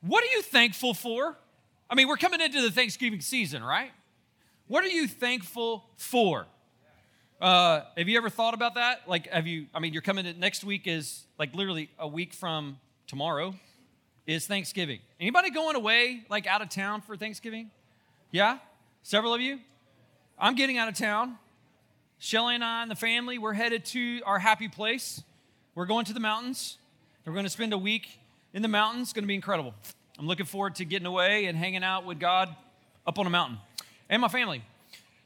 What are you thankful for? I mean, we're coming into the Thanksgiving season, right? What are you thankful for? Uh, have you ever thought about that? Like, have you, I mean, you're coming in, next week is like literally a week from tomorrow is Thanksgiving. Anybody going away, like out of town for Thanksgiving? Yeah? Several of you? I'm getting out of town. Shelly and I and the family, we're headed to our happy place. We're going to the mountains. We're going to spend a week in the mountains. It's going to be incredible. I'm looking forward to getting away and hanging out with God up on a mountain and my family.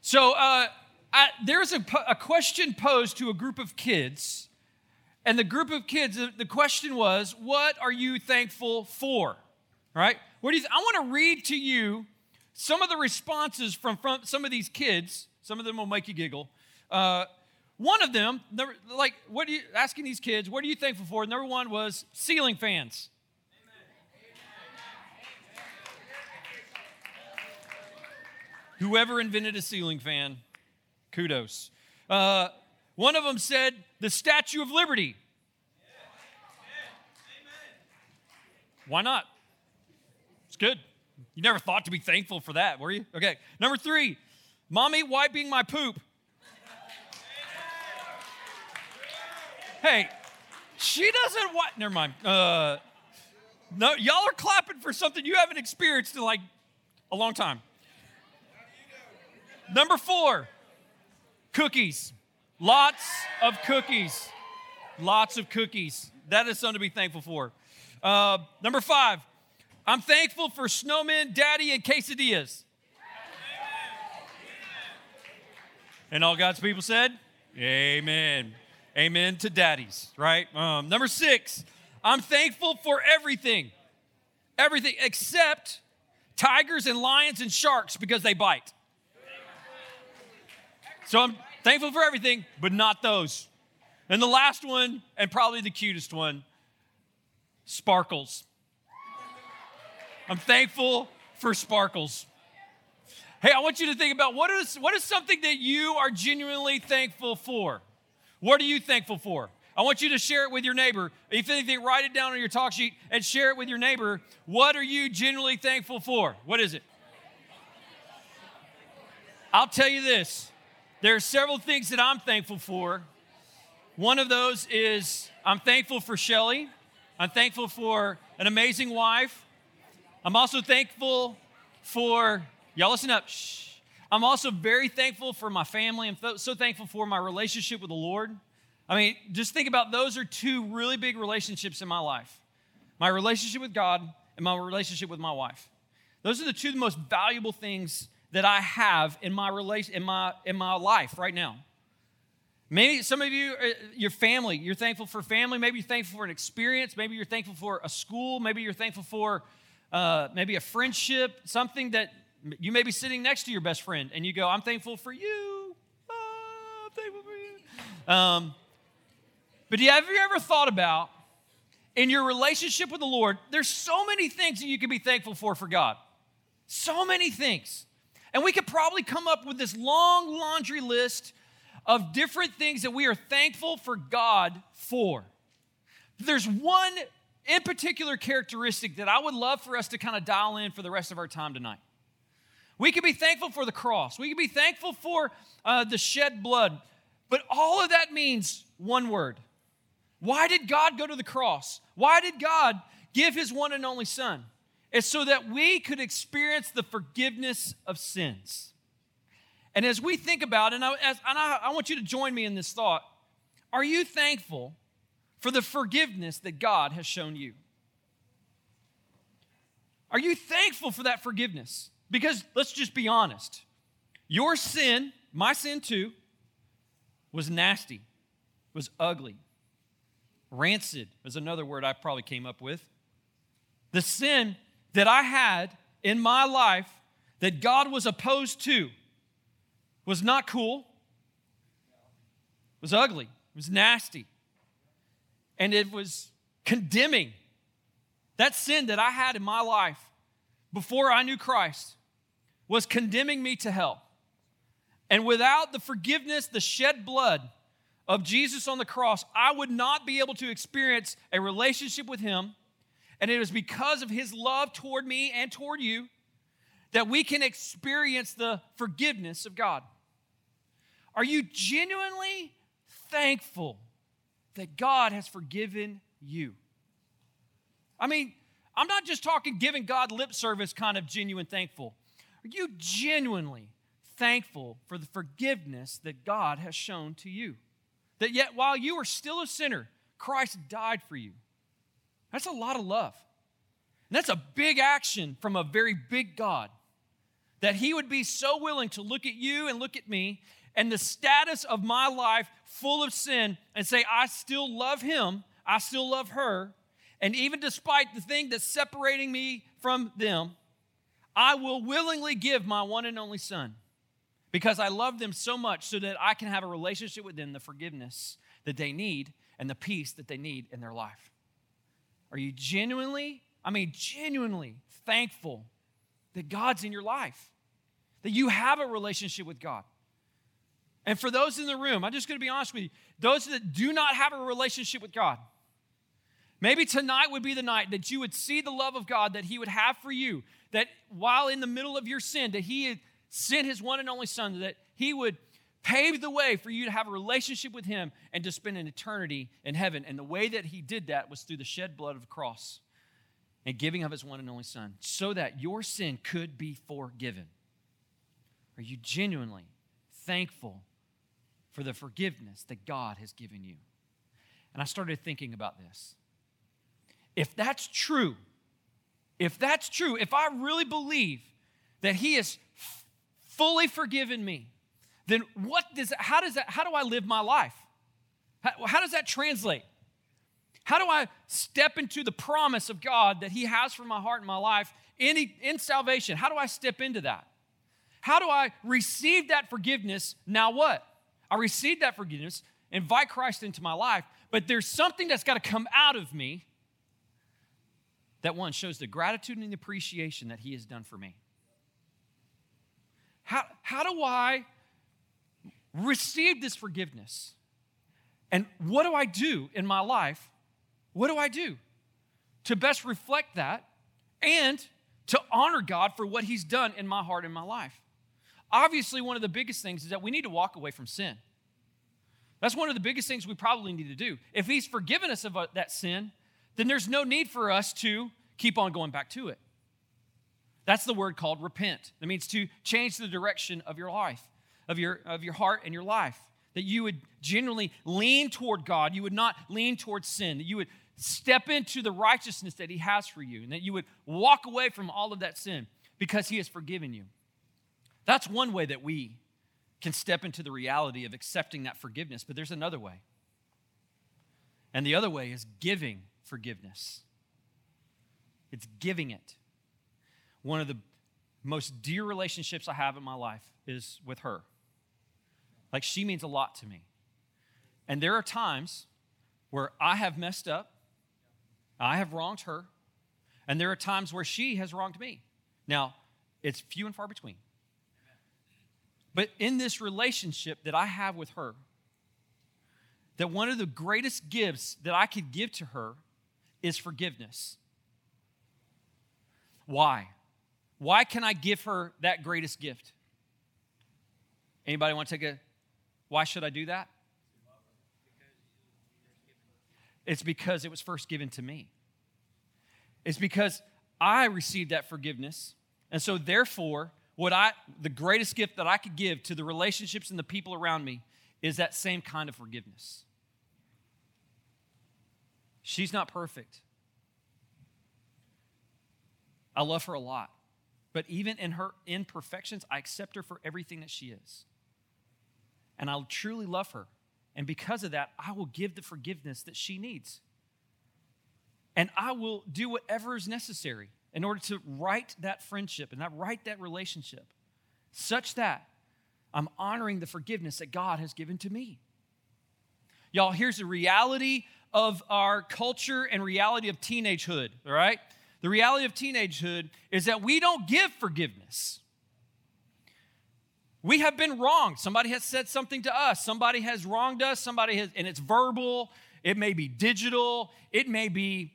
So uh, I, there's a, a question posed to a group of kids, and the group of kids, the question was, "What are you thankful for?" Right? What do you? Th- I want to read to you some of the responses from, from some of these kids. Some of them will make you giggle. Uh, one of them, like, what are you asking these kids? What are you thankful for? Number one was ceiling fans. Whoever invented a ceiling fan, kudos. Uh, one of them said the Statue of Liberty. Why not? It's good. You never thought to be thankful for that, were you? Okay. Number three, mommy wiping my poop. Hey, she doesn't what? Never mind. Uh, no, y'all are clapping for something you haven't experienced in like a long time. Number four, cookies. Lots of cookies. Lots of cookies. That is something to be thankful for. Uh, number five, I'm thankful for snowmen, daddy, and quesadillas. And all God's people said, Amen. Amen to daddies, right? Um, number six, I'm thankful for everything. Everything except tigers and lions and sharks because they bite. So I'm thankful for everything, but not those. And the last one, and probably the cutest one, sparkles. I'm thankful for sparkles. Hey, I want you to think about what is, what is something that you are genuinely thankful for? What are you thankful for? I want you to share it with your neighbor. If anything, write it down on your talk sheet and share it with your neighbor. What are you genuinely thankful for? What is it? I'll tell you this there are several things that I'm thankful for. One of those is I'm thankful for Shelly. I'm thankful for an amazing wife. I'm also thankful for, y'all listen up. Shh. I'm also very thankful for my family. I'm so thankful for my relationship with the Lord. I mean, just think about those are two really big relationships in my life my relationship with God and my relationship with my wife. Those are the two most valuable things that I have in my relation in my in my life right now. Maybe some of you, uh, your family, you're thankful for family. Maybe you're thankful for an experience. Maybe you're thankful for a school. Maybe you're thankful for uh, maybe a friendship, something that you may be sitting next to your best friend and you go, I'm thankful for you. Oh, I'm thankful for you. Um, but have you ever thought about in your relationship with the Lord, there's so many things that you can be thankful for for God. So many things. And we could probably come up with this long laundry list of different things that we are thankful for God for. There's one in particular characteristic that I would love for us to kind of dial in for the rest of our time tonight. We can be thankful for the cross, we can be thankful for uh, the shed blood, but all of that means one word. Why did God go to the cross? Why did God give his one and only Son? It's so that we could experience the forgiveness of sins. And as we think about and, I, as, and I, I want you to join me in this thought, are you thankful for the forgiveness that God has shown you? Are you thankful for that forgiveness? Because let's just be honest. Your sin, my sin too, was nasty, was ugly. Rancid is another word I probably came up with. The sin that I had in my life that God was opposed to was not cool, was ugly, was nasty, and it was condemning. That sin that I had in my life before I knew Christ was condemning me to hell. And without the forgiveness, the shed blood of Jesus on the cross, I would not be able to experience a relationship with Him And it is because of his love toward me and toward you that we can experience the forgiveness of God. Are you genuinely thankful that God has forgiven you? I mean, I'm not just talking giving God lip service kind of genuine thankful. Are you genuinely thankful for the forgiveness that God has shown to you? That yet, while you are still a sinner, Christ died for you. That's a lot of love. And that's a big action from a very big God. That He would be so willing to look at you and look at me and the status of my life full of sin and say, I still love Him, I still love her. And even despite the thing that's separating me from them, I will willingly give my one and only Son because I love them so much so that I can have a relationship with them, the forgiveness that they need and the peace that they need in their life. Are you genuinely, I mean, genuinely thankful that God's in your life, that you have a relationship with God? And for those in the room, I'm just going to be honest with you, those that do not have a relationship with God, maybe tonight would be the night that you would see the love of God that He would have for you, that while in the middle of your sin, that He had sent His one and only Son, that He would pave the way for you to have a relationship with Him and to spend an eternity in heaven. And the way that He did that was through the shed blood of the cross and giving of His one and only Son, so that your sin could be forgiven. Are you genuinely thankful for the forgiveness that God has given you? And I started thinking about this. If that's true, if that's true, if I really believe that He has fully forgiven me, then what does how does that how do I live my life? How, how does that translate? How do I step into the promise of God that He has for my heart and my life in, in salvation? How do I step into that? How do I receive that forgiveness? Now what? I receive that forgiveness, invite Christ into my life, but there's something that's got to come out of me that one shows the gratitude and the appreciation that He has done for me. How, how do I receive this forgiveness? And what do I do in my life? What do I do to best reflect that and to honor God for what He's done in my heart and my life? Obviously, one of the biggest things is that we need to walk away from sin. That's one of the biggest things we probably need to do. If He's forgiven us of uh, that sin, then there's no need for us to keep on going back to it. That's the word called repent. That means to change the direction of your life, of your, of your heart and your life. That you would genuinely lean toward God. You would not lean towards sin. That you would step into the righteousness that He has for you. And that you would walk away from all of that sin because He has forgiven you. That's one way that we can step into the reality of accepting that forgiveness. But there's another way. And the other way is giving forgiveness. It's giving it. One of the most dear relationships I have in my life is with her. Like, she means a lot to me. And there are times where I have messed up, I have wronged her, and there are times where she has wronged me. Now, it's few and far between. But in this relationship that I have with her, that one of the greatest gifts that I could give to her is forgiveness. Why? Why can I give her that greatest gift? Anybody want to take a why should I do that? It's because it was first given to me. It's because I received that forgiveness. And so therefore, what I the greatest gift that I could give to the relationships and the people around me is that same kind of forgiveness. She's not perfect. I love her a lot. But even in her imperfections, I accept her for everything that she is. And I'll truly love her. And because of that, I will give the forgiveness that she needs. And I will do whatever is necessary in order to right that friendship and not right that relationship such that I'm honoring the forgiveness that God has given to me. Y'all, here's the reality of our culture and reality of teenagehood, all right? The reality of teenagehood is that we don't give forgiveness. We have been wronged. Somebody has said something to us. Somebody has wronged us. Somebody has, and it's verbal. It may be digital. It may be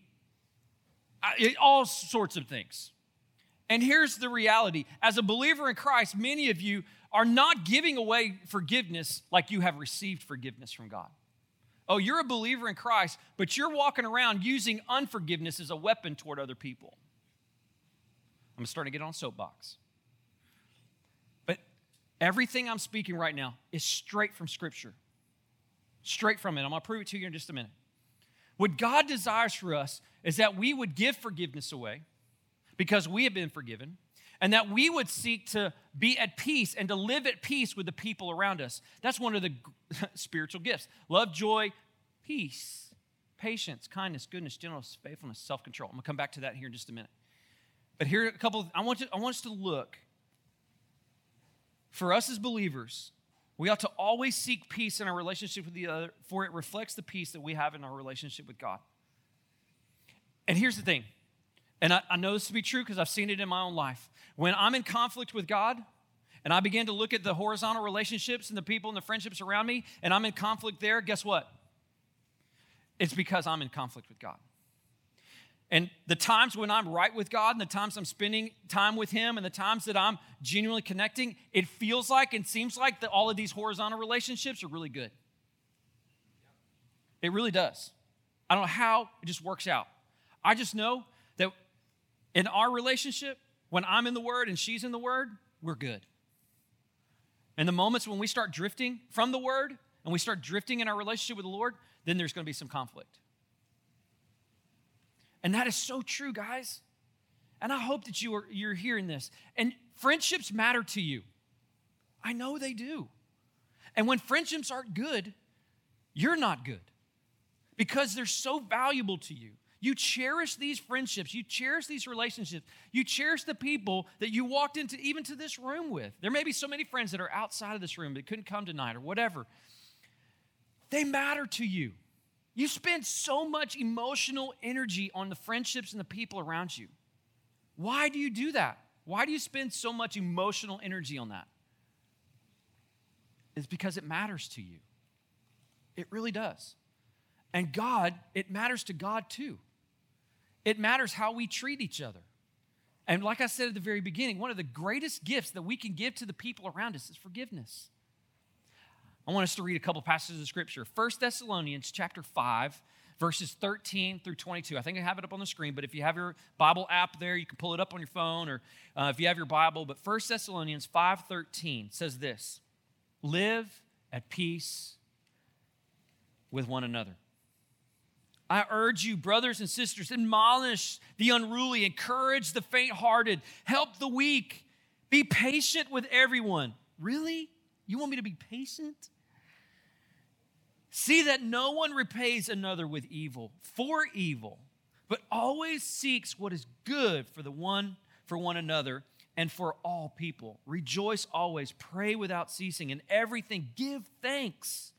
uh, all sorts of things. And here's the reality as a believer in Christ, many of you are not giving away forgiveness like you have received forgiveness from God. Oh, you're a believer in Christ, but you're walking around using unforgiveness as a weapon toward other people. I'm starting to get on soapbox. Everything I'm speaking right now is straight from Scripture. Straight from it. I'm going to prove it to you in just a minute. What God desires for us is that we would give forgiveness away because we have been forgiven, and that we would seek to be at peace and to live at peace with the people around us. That's one of the spiritual gifts love, joy, peace, patience, kindness, goodness, gentleness, faithfulness, self control. I'm going to come back to that here in just a minute. But here are a couple, of, I, want to, I want us to look. For us as believers, we ought to always seek peace in our relationship with the other, for it reflects the peace that we have in our relationship with God. And here's the thing, and I, I know this to be true because I've seen it in my own life. When I'm in conflict with God, and I begin to look at the horizontal relationships and the people and the friendships around me, and I'm in conflict there, guess what? It's because I'm in conflict with God. And the times when I'm right with God and the times I'm spending time with Him and the times that I'm genuinely connecting, it feels like and seems like that all of these horizontal relationships are really good. It really does. I don't know how, it just works out. I just know that in our relationship, when I'm in the Word and she's in the Word, we're good. And the moments when we start drifting from the Word and we start drifting in our relationship with the Lord, then there's going to be some conflict. And that is so true, guys. And I hope that you are you're hearing this. And friendships matter to you. I know they do. And when friendships aren't good, you're not good because they're so valuable to you. You cherish these friendships, you cherish these relationships, you cherish the people that you walked into even to this room with. There may be so many friends that are outside of this room that couldn't come tonight or whatever. They matter to you. You spend so much emotional energy on the friendships and the people around you. Why do you do that? Why do you spend so much emotional energy on that? It's because it matters to you. It really does. And God, it matters to God too. It matters how we treat each other. And like I said at the very beginning, one of the greatest gifts that we can give to the people around us is forgiveness. I want us to read a couple passages of scripture. 1 Thessalonians chapter 5, verses 13 through 22. I think I have it up on the screen, but if you have your Bible app there, you can pull it up on your phone or uh, if you have your Bible. But 1 Thessalonians 5:13 says this: Live at peace with one another. I urge you, brothers and sisters, admonish the unruly, encourage the faint hearted, help the weak, be patient with everyone. Really? You want me to be patient? See that no one repays another with evil for evil, but always seeks what is good for the one for one another and for all people. Rejoice always, pray without ceasing, and everything give thanks.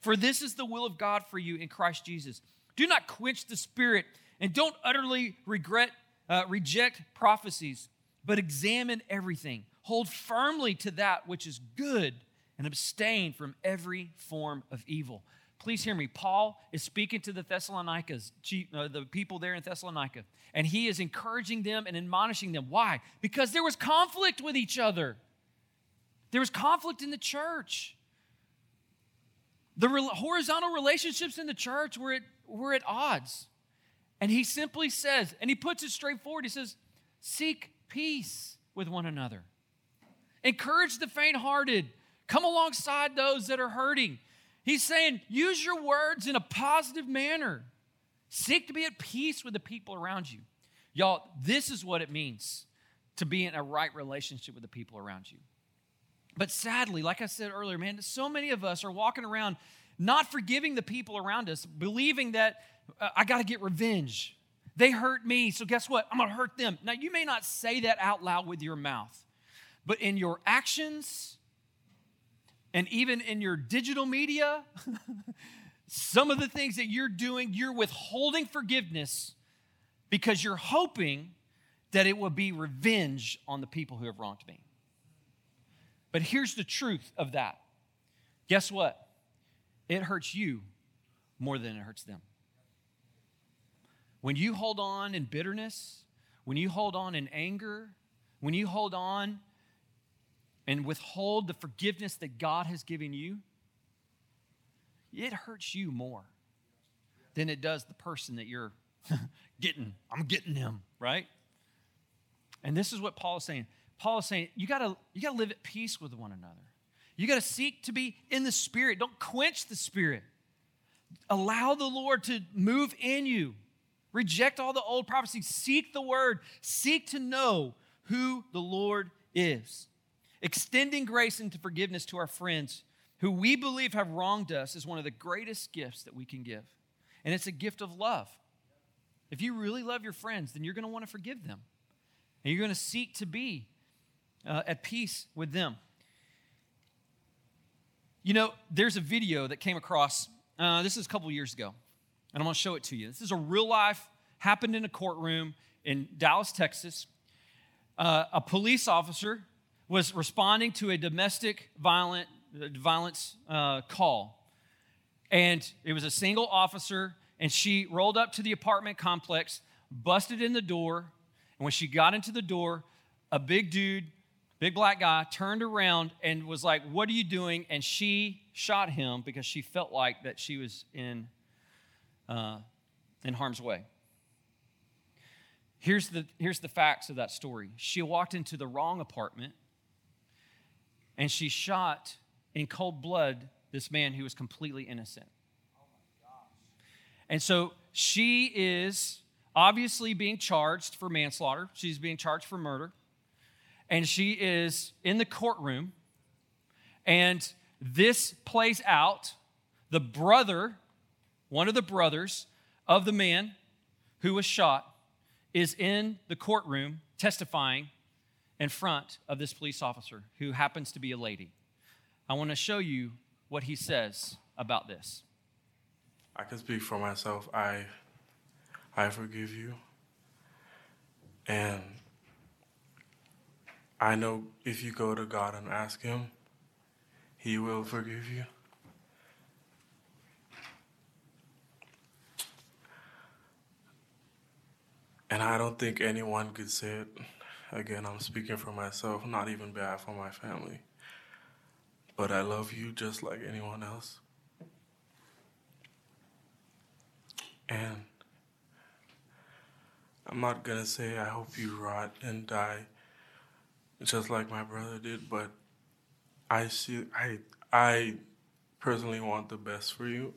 For this is the will of God for you in Christ Jesus. Do not quench the spirit and don't utterly regret uh, reject prophecies, but examine everything. Hold firmly to that which is good and abstain from every form of evil. Please hear me. Paul is speaking to the Thessalonians, uh, the people there in Thessalonica, and he is encouraging them and admonishing them. Why? Because there was conflict with each other. There was conflict in the church. The horizontal relationships in the church were at, were at odds. And he simply says, and he puts it straightforward, he says, seek peace with one another. Encourage the faint hearted. Come alongside those that are hurting. He's saying, use your words in a positive manner. Seek to be at peace with the people around you. Y'all, this is what it means to be in a right relationship with the people around you. But sadly, like I said earlier, man, so many of us are walking around not forgiving the people around us, believing that uh, I got to get revenge. They hurt me, so guess what? I'm going to hurt them. Now, you may not say that out loud with your mouth, but in your actions, and even in your digital media, some of the things that you're doing, you're withholding forgiveness because you're hoping that it will be revenge on the people who have wronged me. But here's the truth of that. Guess what? It hurts you more than it hurts them. When you hold on in bitterness, when you hold on in anger, when you hold on and withhold the forgiveness that God has given you, it hurts you more than it does the person that you're getting. I'm getting them, right? And this is what Paul is saying. Paul is saying, you gotta, you gotta live at peace with one another. You gotta seek to be in the spirit. Don't quench the spirit. Allow the Lord to move in you. Reject all the old prophecies. Seek the word. Seek to know who the Lord is. Extending grace into forgiveness to our friends who we believe have wronged us is one of the greatest gifts that we can give. And it's a gift of love. If you really love your friends, then you're going to want to forgive them. And you're going to seek to be uh, at peace with them. You know, there's a video that came across, uh, this is a couple years ago, and I'm going to show it to you. This is a real life, happened in a courtroom in Dallas, Texas. Uh, a police officer was responding to a domestic violent, violence uh, call. And it was a single officer, and she rolled up to the apartment complex, busted in the door, and when she got into the door, a big dude, big black guy, turned around and was like, What are you doing? And she shot him because she felt like that she was in, uh, in harm's way. Here's the, here's the facts of that story. She walked into the wrong apartment and she shot in cold blood this man who was completely innocent. And so she is obviously being charged for manslaughter. She's being charged for murder. And she is in the courtroom. And this plays out. The brother, one of the brothers of the man who was shot, is in the courtroom testifying in front of this police officer who happens to be a lady. I want to show you what he says about this. I can speak for myself. I I forgive you. And I know if you go to God and ask him, he will forgive you. And I don't think anyone could say it. Again, I'm speaking for myself, not even bad for my family. But I love you just like anyone else. And I'm not gonna say I hope you rot and die just like my brother did, but I see I I personally want the best for you.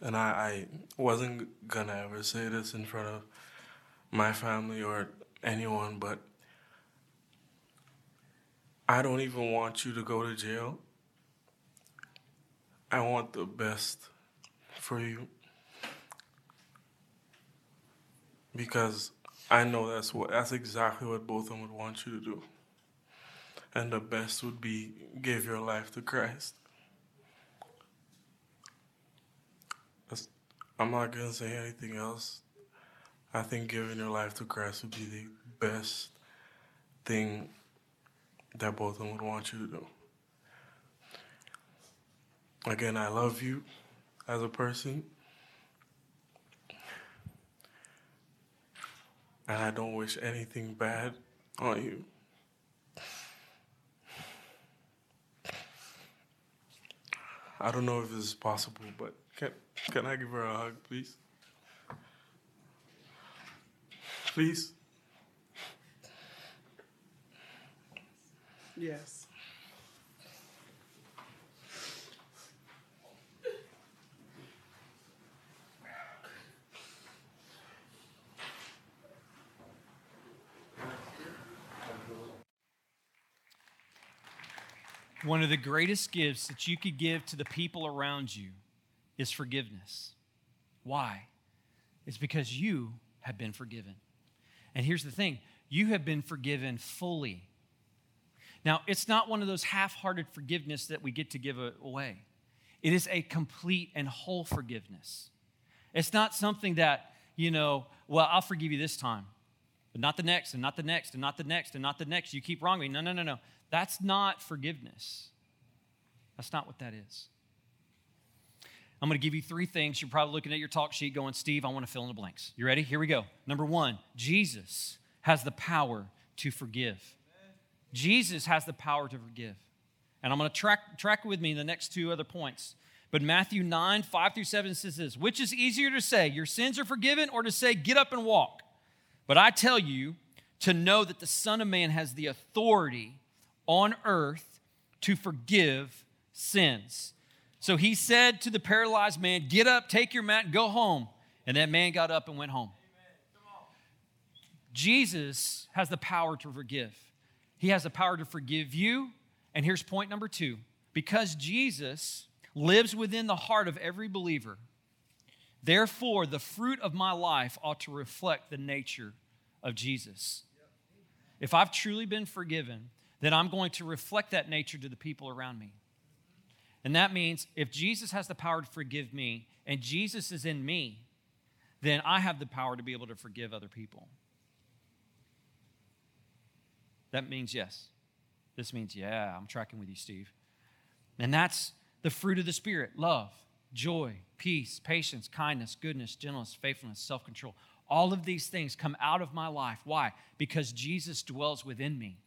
And I, I wasn't gonna ever say this in front of my family or anyone, but I don't even want you to go to jail. I want the best for you. Because I know that's what that's exactly what both of them would want you to do. And the best would be give your life to Christ. I'm not gonna say anything else. I think giving your life to Christ would be the best thing that both of them would want you to do. Again, I love you as a person. And I don't wish anything bad on you. I don't know if this is possible, but can, can I give her a hug, please? Please? Yes. One of the greatest gifts that you could give to the people around you is forgiveness. Why? It's because you have been forgiven. And here's the thing you have been forgiven fully. Now, it's not one of those half hearted forgiveness that we get to give away, it is a complete and whole forgiveness. It's not something that, you know, well, I'll forgive you this time, but not the next, and not the next, and not the next, and not the next. You keep wronging me. No, no, no, no. That's not forgiveness. That's not what that is. I'm going to give you three things. You're probably looking at your talk sheet going, Steve, I want to fill in the blanks. You ready? Here we go. Number one, Jesus has the power to forgive. Jesus has the power to forgive. And I'm going to track, track with me the next two other points. But Matthew 9, 5 through 7 says this Which is easier to say, Your sins are forgiven, or to say, Get up and walk? But I tell you to know that the Son of Man has the authority on earth to forgive sins. So he said to the paralyzed man, Get up, take your mat, and go home. And that man got up and went home. Jesus has the power to forgive. He has the power to forgive you. And here's point number two because Jesus lives within the heart of every believer, therefore, the fruit of my life ought to reflect the nature of Jesus. If I've truly been forgiven, then I'm going to reflect that nature to the people around me. And that means if Jesus has the power to forgive me and Jesus is in me, then I have the power to be able to forgive other people. That means yes. This means, yeah, I'm tracking with you, Steve. And that's the fruit of the Spirit love, joy, peace, patience, kindness, goodness, gentleness, faithfulness, self control. All of these things come out of my life. Why? Because Jesus dwells within me.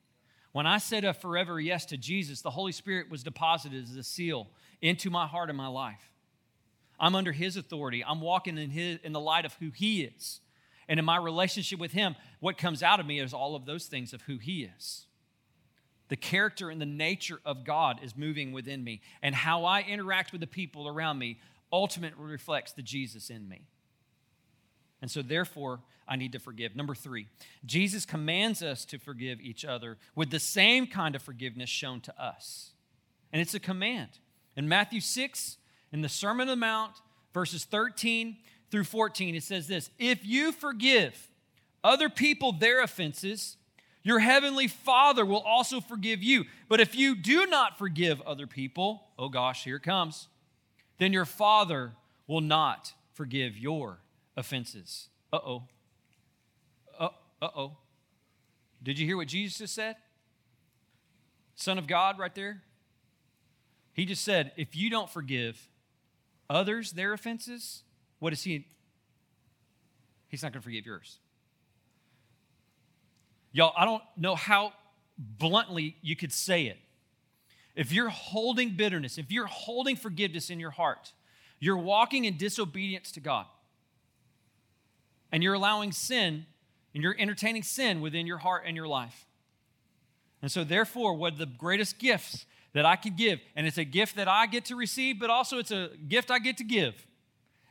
When I said a forever yes to Jesus, the Holy Spirit was deposited as a seal into my heart and my life. I'm under His authority. I'm walking in, his, in the light of who He is. And in my relationship with Him, what comes out of me is all of those things of who He is. The character and the nature of God is moving within me. And how I interact with the people around me ultimately reflects the Jesus in me. And so, therefore, I need to forgive. Number three, Jesus commands us to forgive each other with the same kind of forgiveness shown to us. And it's a command. In Matthew 6, in the Sermon on the Mount, verses 13 through 14, it says this If you forgive other people their offenses, your heavenly Father will also forgive you. But if you do not forgive other people, oh gosh, here it comes, then your Father will not forgive your offenses. Uh oh. Uh oh. Did you hear what Jesus just said? Son of God, right there. He just said, if you don't forgive others their offenses, what is he? He's not going to forgive yours. Y'all, I don't know how bluntly you could say it. If you're holding bitterness, if you're holding forgiveness in your heart, you're walking in disobedience to God and you're allowing sin and you're entertaining sin within your heart and your life. And so, therefore, of the greatest gifts that I could give, and it's a gift that I get to receive, but also it's a gift I get to give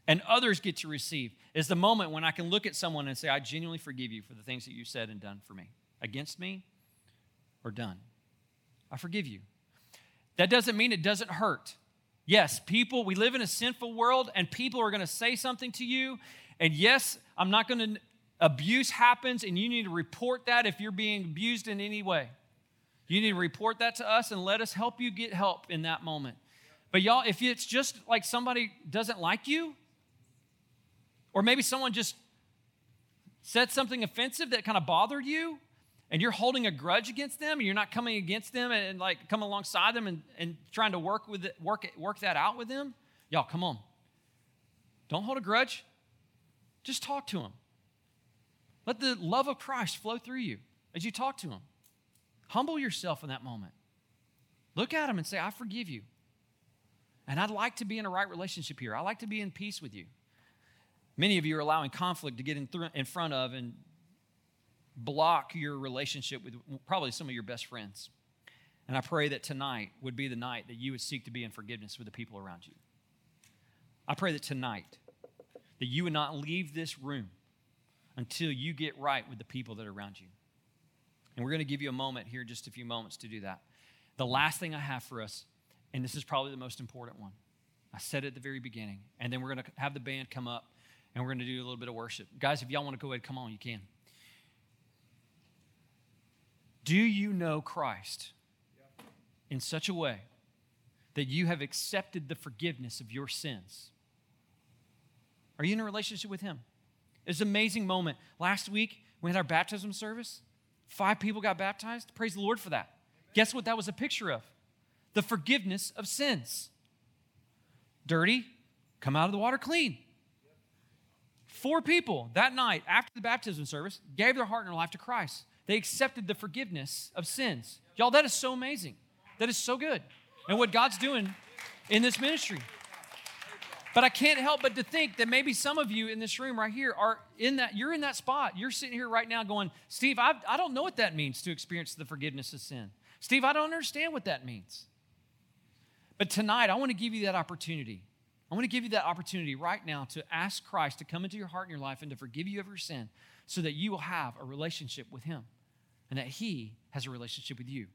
and others get to receive, is the moment when I can look at someone and say, I genuinely forgive you for the things that you said and done for me, against me or done. I forgive you. That doesn't mean it doesn't hurt. Yes, people, we live in a sinful world and people are going to say something to you. And yes, I'm not going to, abuse happens and you need to report that if you're being abused in any way. You need to report that to us and let us help you get help in that moment. But y'all, if it's just like somebody doesn't like you, or maybe someone just said something offensive that kind of bothered you, and you're holding a grudge against them, and you're not coming against them and, and like coming alongside them and, and trying to work with it, work it, work that out with them, y'all, come on. Don't hold a grudge. Just talk to him. Let the love of Christ flow through you as you talk to him. Humble yourself in that moment. Look at him and say, I forgive you. And I'd like to be in a right relationship here. I like to be in peace with you. Many of you are allowing conflict to get in, th- in front of and block your relationship with probably some of your best friends. And I pray that tonight would be the night that you would seek to be in forgiveness with the people around you. I pray that tonight that you would not leave this room until you get right with the people that are around you. And we're going to give you a moment here, just a few moments to do that. The last thing I have for us, and this is probably the most important one, I said it at the very beginning, and then we're going to have the band come up and we're going to do a little bit of worship. Guys, if y'all want to go ahead, come on, you can. Do you know Christ in such a way that you have accepted the forgiveness of your sins? Are you in a relationship with Him? It's an amazing moment. Last week, we had our baptism service. Five people got baptized. Praise the Lord for that. Guess what that was a picture of? The forgiveness of sins. Dirty, come out of the water clean. Four people that night after the baptism service gave their heart and their life to Christ. They accepted the forgiveness of sins. Y'all, that is so amazing. That is so good. And what God's doing in this ministry. But I can't help but to think that maybe some of you in this room right here are in that, you're in that spot. You're sitting here right now going, Steve, I, I don't know what that means to experience the forgiveness of sin. Steve, I don't understand what that means. But tonight, I want to give you that opportunity. I want to give you that opportunity right now to ask Christ to come into your heart and your life and to forgive you of your sin so that you will have a relationship with Him and that He has a relationship with you.